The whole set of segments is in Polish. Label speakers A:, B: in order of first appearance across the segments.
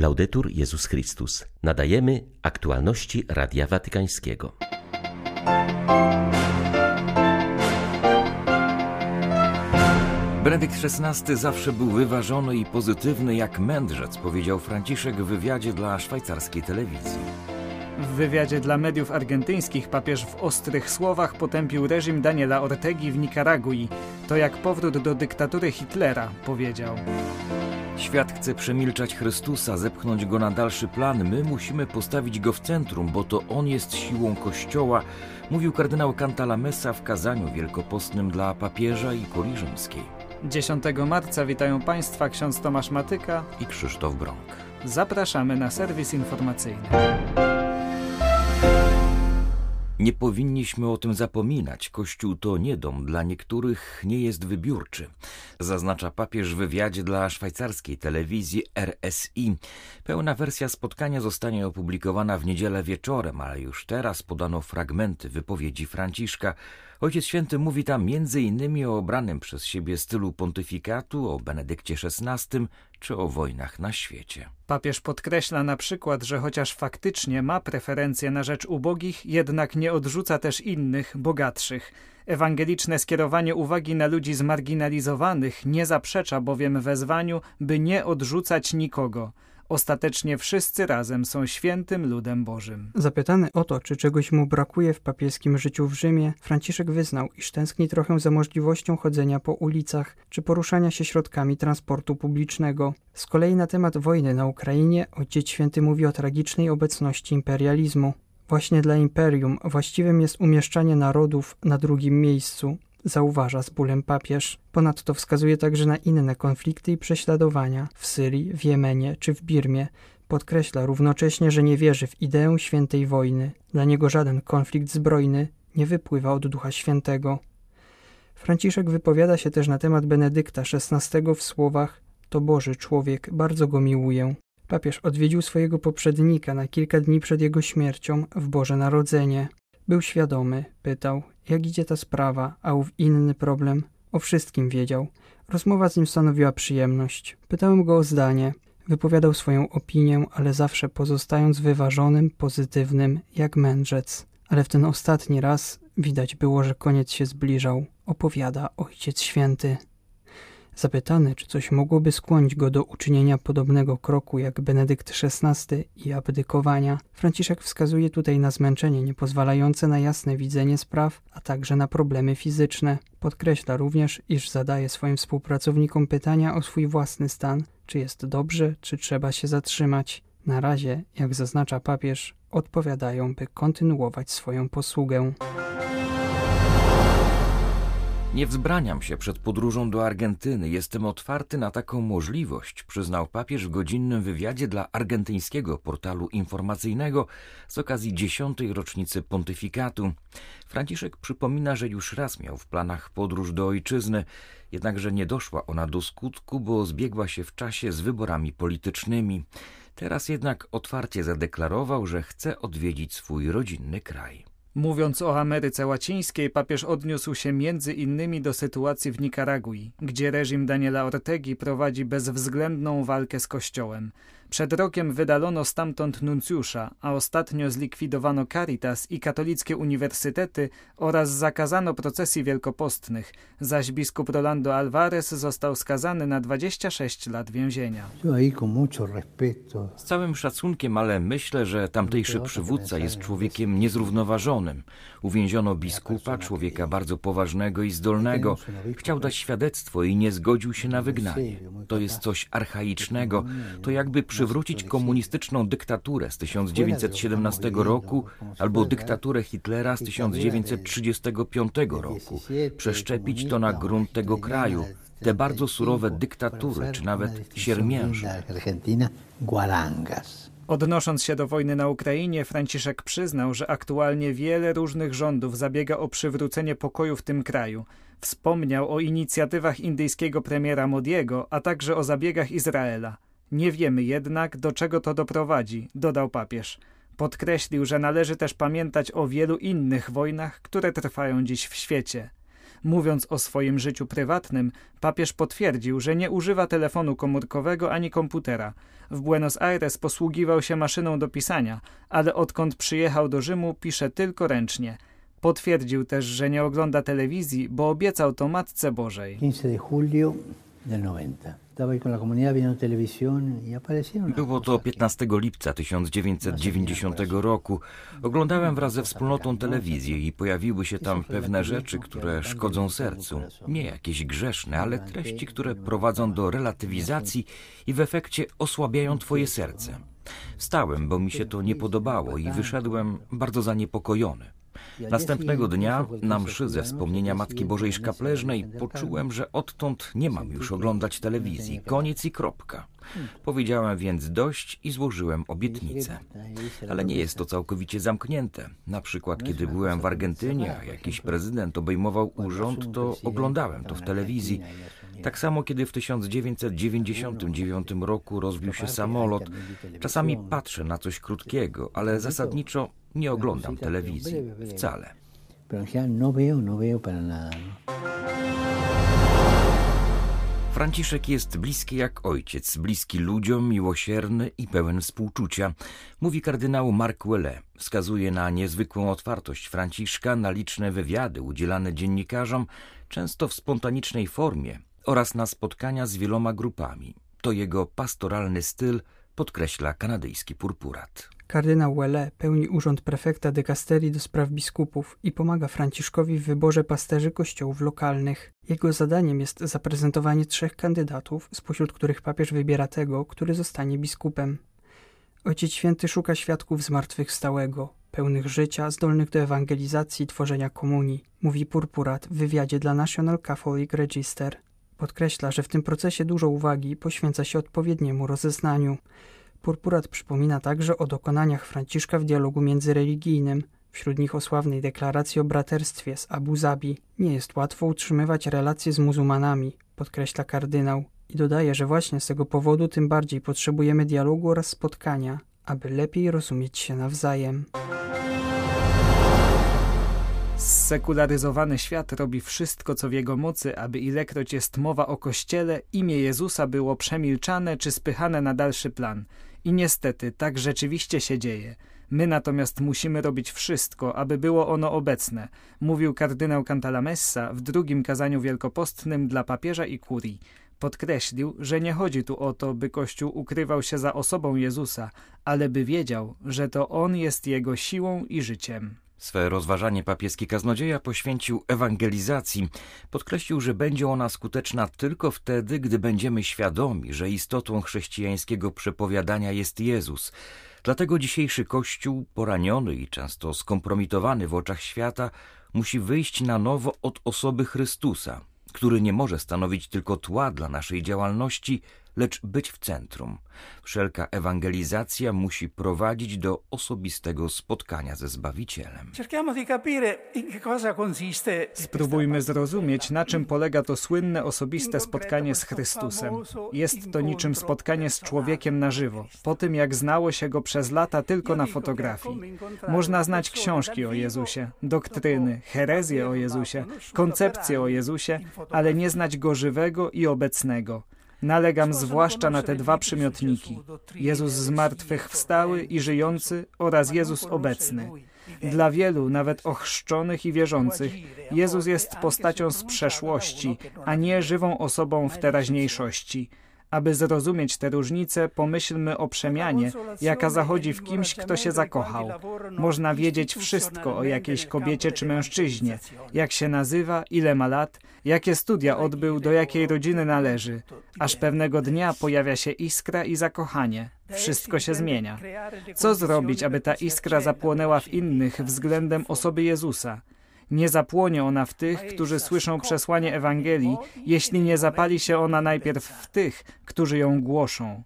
A: Laudetur Jezus Chrystus. Nadajemy aktualności Radia Watykańskiego.
B: Benedykt XVI zawsze był wyważony i pozytywny jak mędrzec, powiedział Franciszek w wywiadzie dla szwajcarskiej telewizji.
C: W wywiadzie dla mediów argentyńskich papież w ostrych słowach potępił reżim Daniela Ortegi w Nikaragui. To jak powrót do dyktatury Hitlera, powiedział.
B: Świat chce przemilczać Chrystusa, zepchnąć go na dalszy plan. My musimy postawić go w centrum, bo to on jest siłą Kościoła, mówił kardynał Cantalamessa w kazaniu wielkopostnym dla papieża i kurii rzymskiej.
C: 10 marca witają Państwa ksiądz Tomasz Matyka
B: i Krzysztof Brąk.
C: Zapraszamy na serwis informacyjny.
B: Nie powinniśmy o tym zapominać. Kościół to nie dom, dla niektórych nie jest wybiórczy. Zaznacza papież w wywiadzie dla szwajcarskiej telewizji RSI. Pełna wersja spotkania zostanie opublikowana w niedzielę wieczorem, ale już teraz podano fragmenty wypowiedzi Franciszka. Ojciec Święty mówi tam innymi o obranym przez siebie stylu pontyfikatu, o Benedykcie XVI czy o wojnach na świecie.
C: Papież podkreśla na przykład, że chociaż faktycznie ma preferencje na rzecz ubogich, jednak nie odrzuca też innych, bogatszych. Ewangeliczne skierowanie uwagi na ludzi zmarginalizowanych nie zaprzecza bowiem wezwaniu, by nie odrzucać nikogo. Ostatecznie wszyscy razem są świętym ludem Bożym.
D: Zapytany o to, czy czegoś mu brakuje w papieskim życiu w Rzymie, Franciszek wyznał, iż tęskni trochę za możliwością chodzenia po ulicach czy poruszania się środkami transportu publicznego. Z kolei na temat wojny na Ukrainie Ojciec Święty mówi o tragicznej obecności imperializmu. Właśnie dla imperium właściwym jest umieszczanie narodów na drugim miejscu, zauważa z bólem papież. Ponadto wskazuje także na inne konflikty i prześladowania w Syrii, w Jemenie czy w Birmie. Podkreśla równocześnie, że nie wierzy w ideę świętej wojny. Dla niego żaden konflikt zbrojny nie wypływa od Ducha Świętego. Franciszek wypowiada się też na temat Benedykta XVI w słowach to Boży człowiek, bardzo go miłuję. Papież odwiedził swojego poprzednika na kilka dni przed jego śmiercią w Boże Narodzenie. Był świadomy, pytał, jak idzie ta sprawa, a ów inny problem. O wszystkim wiedział. Rozmowa z nim stanowiła przyjemność. Pytałem go o zdanie. Wypowiadał swoją opinię, ale zawsze pozostając wyważonym, pozytywnym, jak mędrzec. Ale w ten ostatni raz widać było, że koniec się zbliżał. Opowiada Ojciec Święty. Zapytany, czy coś mogłoby skłonić go do uczynienia podobnego kroku jak Benedykt XVI i abdykowania, Franciszek wskazuje tutaj na zmęczenie niepozwalające na jasne widzenie spraw, a także na problemy fizyczne. Podkreśla również, iż zadaje swoim współpracownikom pytania o swój własny stan, czy jest dobrze, czy trzeba się zatrzymać. Na razie, jak zaznacza papież, odpowiadają, by kontynuować swoją posługę.
B: Nie wzbraniam się przed podróżą do Argentyny. Jestem otwarty na taką możliwość, przyznał papież w godzinnym wywiadzie dla argentyńskiego portalu informacyjnego z okazji dziesiątej rocznicy pontyfikatu. Franciszek przypomina, że już raz miał w planach podróż do ojczyzny, jednakże nie doszła ona do skutku, bo zbiegła się w czasie z wyborami politycznymi. Teraz jednak otwarcie zadeklarował, że chce odwiedzić swój rodzinny kraj.
C: Mówiąc o Ameryce Łacińskiej, papież odniósł się między innymi do sytuacji w Nikaragui, gdzie reżim Daniela Ortegi prowadzi bezwzględną walkę z Kościołem. Przed rokiem wydalono stamtąd nuncjusza, a ostatnio zlikwidowano Caritas i katolickie uniwersytety oraz zakazano procesji wielkopostnych, zaś biskup Rolando Alvarez został skazany na 26 lat więzienia.
B: Z całym szacunkiem, ale myślę, że tamtejszy przywódca jest człowiekiem niezrównoważonym. Uwięziono biskupa, człowieka bardzo poważnego i zdolnego. Chciał dać świadectwo i nie zgodził się na wygnanie. To jest coś archaicznego. To jakby przywrócić komunistyczną dyktaturę z 1917 roku albo dyktaturę Hitlera z 1935 roku. Przeszczepić to na grunt tego kraju. Te bardzo surowe dyktatury, czy nawet siermięże.
C: Odnosząc się do wojny na Ukrainie, Franciszek przyznał, że aktualnie wiele różnych rządów zabiega o przywrócenie pokoju w tym kraju. Wspomniał o inicjatywach indyjskiego premiera Modiego, a także o zabiegach Izraela. Nie wiemy jednak, do czego to doprowadzi, dodał papież. Podkreślił, że należy też pamiętać o wielu innych wojnach, które trwają dziś w świecie. Mówiąc o swoim życiu prywatnym, papież potwierdził, że nie używa telefonu komórkowego ani komputera. W Buenos Aires posługiwał się maszyną do pisania, ale odkąd przyjechał do Rzymu pisze tylko ręcznie. Potwierdził też, że nie ogląda telewizji, bo obiecał to Matce Bożej.
E: 15 de julio del 90.
B: Było to 15 lipca 1990 roku. Oglądałem wraz ze wspólnotą telewizję i pojawiły się tam pewne rzeczy, które szkodzą sercu. Nie jakieś grzeszne, ale treści, które prowadzą do relatywizacji i w efekcie osłabiają twoje serce. Wstałem, bo mi się to nie podobało i wyszedłem bardzo zaniepokojony. Następnego dnia na mszy ze wspomnienia Matki Bożej Szkapleżnej poczułem, że odtąd nie mam już oglądać telewizji. Koniec i kropka. Powiedziałem więc dość i złożyłem obietnicę. Ale nie jest to całkowicie zamknięte. Na przykład, kiedy byłem w Argentynie, a jakiś prezydent obejmował urząd, to oglądałem to w telewizji. Tak samo, kiedy w 1999 roku rozbił się samolot, czasami patrzę na coś krótkiego, ale zasadniczo nie oglądam telewizji wcale. No no Franciszek jest bliski jak ojciec, bliski ludziom, miłosierny i pełen współczucia, mówi kardynał Marc Ouellet. Wskazuje na niezwykłą otwartość Franciszka, na liczne wywiady udzielane dziennikarzom, często w spontanicznej formie, oraz na spotkania z wieloma grupami. To jego pastoralny styl podkreśla kanadyjski purpurat.
D: Kardynał Welle pełni urząd prefekta dykasterii do spraw biskupów i pomaga Franciszkowi w wyborze pasterzy kościołów lokalnych. Jego zadaniem jest zaprezentowanie trzech kandydatów, spośród których papież wybiera tego, który zostanie biskupem. Ojciec Święty szuka świadków zmartwychwstałego, pełnych życia, zdolnych do ewangelizacji i tworzenia komunii, mówi Purpurat w wywiadzie dla National Catholic Register. Podkreśla, że w tym procesie dużo uwagi poświęca się odpowiedniemu rozeznaniu. Purpurat przypomina także o dokonaniach Franciszka w dialogu międzyreligijnym, wśród nich o sławnej deklaracji o braterstwie z Abu Zabi. Nie jest łatwo utrzymywać relacje z muzułmanami, podkreśla kardynał i dodaje, że właśnie z tego powodu tym bardziej potrzebujemy dialogu oraz spotkania, aby lepiej rozumieć się nawzajem.
C: Sekularyzowany świat robi wszystko, co w jego mocy, aby ilekroć jest mowa o Kościele, imię Jezusa było przemilczane czy spychane na dalszy plan. I niestety, tak rzeczywiście się dzieje. My natomiast musimy robić wszystko, aby było ono obecne, mówił kardynał Cantalamessa w drugim kazaniu wielkopostnym dla papieża i kurii. Podkreślił, że nie chodzi tu o to, by Kościół ukrywał się za osobą Jezusa, ale by wiedział, że to On jest jego siłą i życiem.
B: Swe rozważanie papieski kaznodzieja poświęcił ewangelizacji. Podkreślił, że będzie ona skuteczna tylko wtedy, gdy będziemy świadomi, że istotą chrześcijańskiego przepowiadania jest Jezus. Dlatego dzisiejszy Kościół, poraniony i często skompromitowany w oczach świata, musi wyjść na nowo od osoby Chrystusa, który nie może stanowić tylko tła dla naszej działalności, lecz być w centrum. Wszelka ewangelizacja musi prowadzić do osobistego spotkania ze Zbawicielem.
C: Spróbujmy zrozumieć, na czym polega to słynne osobiste spotkanie z Chrystusem. Jest to niczym spotkanie z człowiekiem na żywo, po tym jak znało się go przez lata tylko na fotografii. Można znać książki o Jezusie, doktryny, herezje o Jezusie, koncepcje o Jezusie, ale nie znać go żywego i obecnego. Nalegam zwłaszcza na te dwa przymiotniki: Jezus zmartwychwstały i żyjący oraz Jezus obecny. Dla wielu, nawet ochrzczonych i wierzących, Jezus jest postacią z przeszłości, a nie żywą osobą w teraźniejszości. Aby zrozumieć te różnice, pomyślmy o przemianie, jaka zachodzi w kimś, kto się zakochał. Można wiedzieć wszystko o jakiejś kobiecie czy mężczyźnie, jak się nazywa, ile ma lat, jakie studia odbył, do jakiej rodziny należy. Aż pewnego dnia pojawia się iskra i zakochanie. Wszystko się zmienia. Co zrobić, aby ta iskra zapłonęła w innych względem osoby Jezusa? Nie zapłonie ona w tych, którzy słyszą przesłanie Ewangelii, jeśli nie zapali się ona najpierw w tych, którzy ją głoszą.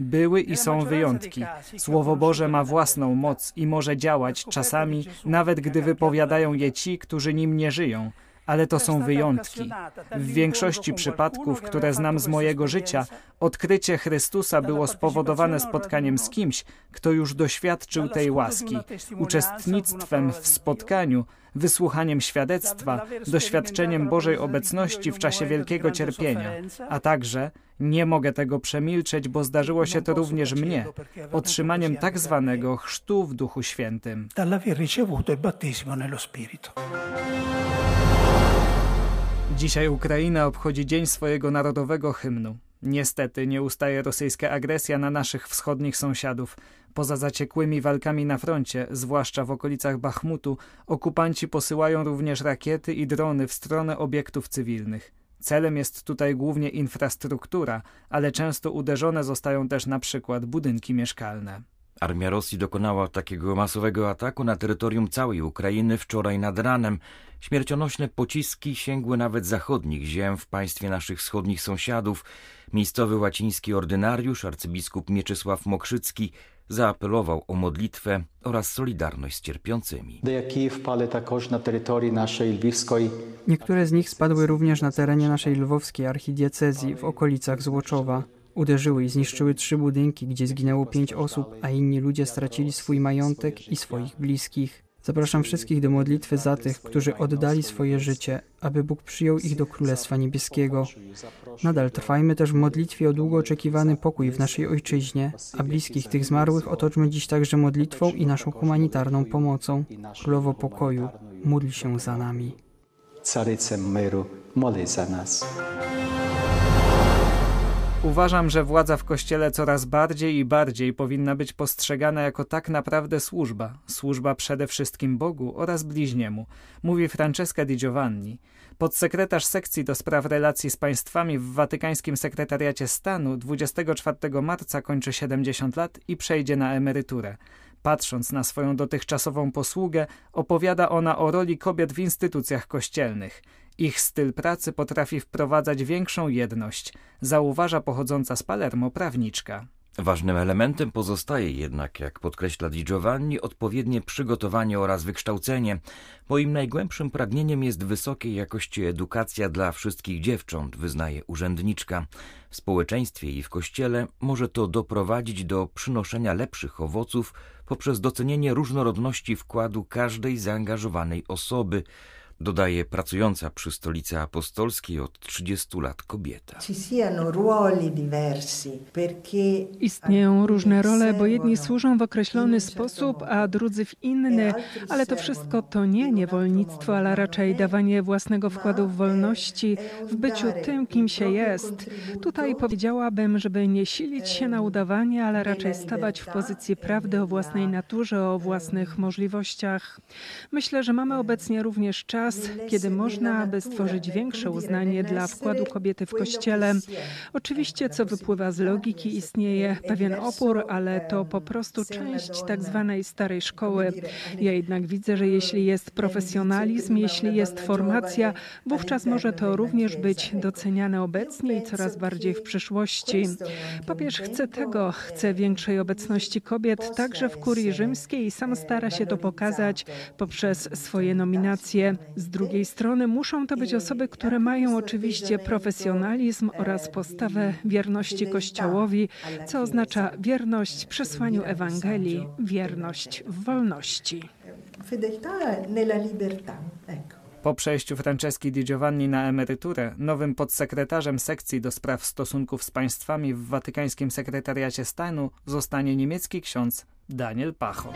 C: Były i są wyjątki. Słowo Boże ma własną moc i może działać czasami, nawet gdy wypowiadają je ci, którzy nim nie żyją, ale to są wyjątki. W większości przypadków, które znam z mojego życia, odkrycie Chrystusa było spowodowane spotkaniem z kimś, kto już doświadczył tej łaski, uczestnictwem w spotkaniu, wysłuchaniem świadectwa, doświadczeniem Bożej obecności w czasie wielkiego cierpienia, a także nie mogę tego przemilczeć, bo zdarzyło się to również mnie, otrzymaniem tak zwanego chrztu w Duchu Świętym. Dzisiaj Ukraina obchodzi Dzień swojego narodowego hymnu. Niestety nie ustaje rosyjska agresja na naszych wschodnich sąsiadów. Poza zaciekłymi walkami na froncie, zwłaszcza w okolicach Bachmutu, okupanci posyłają również rakiety i drony w stronę obiektów cywilnych. Celem jest tutaj głównie infrastruktura, ale często uderzone zostają też na przykład budynki mieszkalne.
B: Armia Rosji dokonała takiego masowego ataku na terytorium całej Ukrainy wczoraj nad ranem. Śmiercionośne pociski sięgły nawet zachodnich ziem w państwie naszych wschodnich sąsiadów. Miejscowy łaciński ordynariusz, arcybiskup Mieczysław Mokrzycki, zaapelował o modlitwę oraz solidarność z cierpiącymi.
D: Niektóre z nich spadły również na terenie naszej lwowskiej archidiecezji w okolicach Złoczowa. Uderzyły i zniszczyły trzy budynki, gdzie zginęło pięć osób, a inni ludzie stracili swój majątek i swoich bliskich. Zapraszam wszystkich do modlitwy za tych, którzy oddali swoje życie, aby Bóg przyjął ich do Królestwa Niebieskiego. Nadal trwajmy też w modlitwie o długo oczekiwany pokój w naszej ojczyźnie, a bliskich tych zmarłych otoczmy dziś także modlitwą i naszą humanitarną pomocą. Królowo pokoju, módl się za nami. Carycem myru, modl za nas.
C: Uważam, że władza w Kościele coraz bardziej i bardziej powinna być postrzegana jako tak naprawdę służba. Służba przede wszystkim Bogu oraz bliźniemu, mówi Francesca Di Giovanni. Podsekretarz sekcji do spraw relacji z państwami w Watykańskim Sekretariacie Stanu 24 marca kończy 70 lat i przejdzie na emeryturę. Patrząc na swoją dotychczasową posługę, opowiada ona o roli kobiet w instytucjach kościelnych. Ich styl pracy potrafi wprowadzać większą jedność, zauważa pochodząca z Palermo prawniczka.
B: Ważnym elementem pozostaje jednak, jak podkreśla Di Giovanni, odpowiednie przygotowanie oraz wykształcenie. Moim najgłębszym pragnieniem jest wysokiej jakości edukacja dla wszystkich dziewcząt, wyznaje urzędniczka. W społeczeństwie i w kościele może to doprowadzić do przynoszenia lepszych owoców poprzez docenienie różnorodności wkładu każdej zaangażowanej osoby dodaje pracująca przy stolicy apostolskiej od 30 lat kobieta.
F: Istnieją różne role, bo jedni służą w określony sposób, a drudzy w inny, ale to wszystko to nie niewolnictwo, ale raczej dawanie własnego wkładu w wolności, w byciu tym, kim się jest. Tutaj powiedziałabym, żeby nie silić się na udawanie, ale raczej stawać w pozycji prawdy o własnej naturze, o własnych możliwościach. Myślę, że mamy obecnie również czas, czas, kiedy można, aby stworzyć większe uznanie dla wkładu kobiety w kościele. Oczywiście, co wypływa z logiki, istnieje pewien opór, ale to po prostu część tak zwanej starej szkoły. Ja jednak widzę, że jeśli jest profesjonalizm, jeśli jest formacja, wówczas może to również być doceniane obecnie i coraz bardziej w przyszłości. Papież chce tego, chce większej obecności kobiet także w kurii rzymskiej i sam stara się to pokazać poprzez swoje nominacje. Z drugiej strony muszą to być osoby, które mają oczywiście profesjonalizm oraz postawę wierności Kościołowi, co oznacza wierność przesłaniu Ewangelii, wierność w wolności.
C: Po przejściu Franceski Di Giovanni na emeryturę, nowym podsekretarzem sekcji do spraw stosunków z państwami w Watykańskim Sekretariacie Stanu zostanie niemiecki ksiądz Daniel Pacho.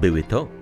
A: Były to